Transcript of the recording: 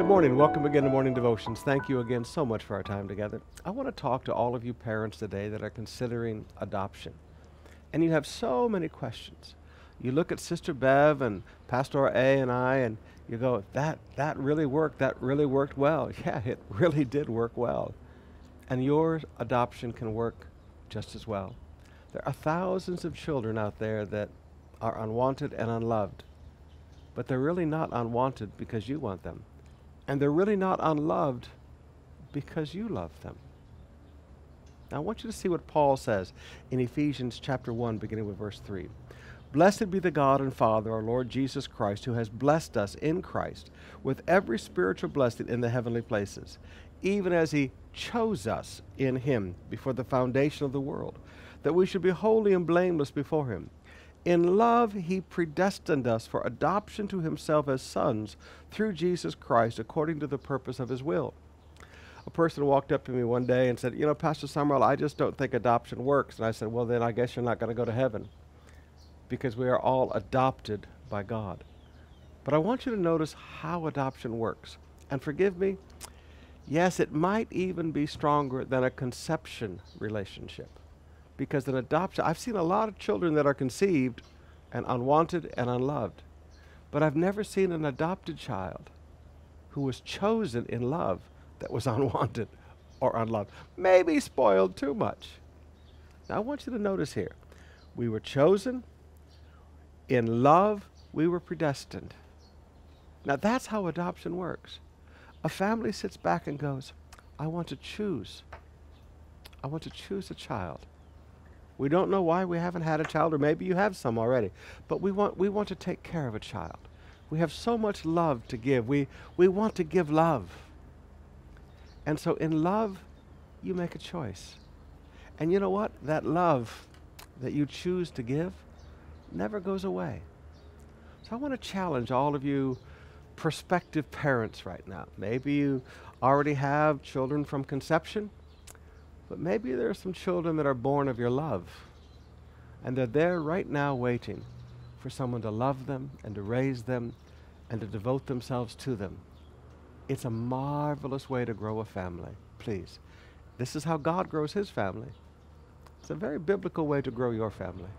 Good morning. Welcome again to Morning Devotions. Thank you again so much for our time together. I want to talk to all of you parents today that are considering adoption. And you have so many questions. You look at Sister Bev and Pastor A and I, and you go, that, that really worked. That really worked well. Yeah, it really did work well. And your adoption can work just as well. There are thousands of children out there that are unwanted and unloved, but they're really not unwanted because you want them. And they're really not unloved because you love them. Now, I want you to see what Paul says in Ephesians chapter 1, beginning with verse 3. Blessed be the God and Father, our Lord Jesus Christ, who has blessed us in Christ with every spiritual blessing in the heavenly places, even as he chose us in him before the foundation of the world, that we should be holy and blameless before him. In love, he predestined us for adoption to himself as sons through Jesus Christ according to the purpose of his will. A person walked up to me one day and said, You know, Pastor Summerall, I just don't think adoption works. And I said, Well, then I guess you're not going to go to heaven because we are all adopted by God. But I want you to notice how adoption works. And forgive me, yes, it might even be stronger than a conception relationship because an adoption, I've seen a lot of children that are conceived and unwanted and unloved, but I've never seen an adopted child who was chosen in love that was unwanted or unloved. Maybe spoiled too much. Now, I want you to notice here we were chosen, in love, we were predestined. Now, that's how adoption works. A family sits back and goes, I want to choose. I want to choose a child. We don't know why we haven't had a child, or maybe you have some already. But we want, we want to take care of a child. We have so much love to give. We, we want to give love. And so in love, you make a choice. And you know what? That love that you choose to give never goes away. So I want to challenge all of you prospective parents right now. Maybe you already have children from conception. But maybe there are some children that are born of your love. And they're there right now waiting for someone to love them and to raise them and to devote themselves to them. It's a marvelous way to grow a family. Please. This is how God grows his family. It's a very biblical way to grow your family.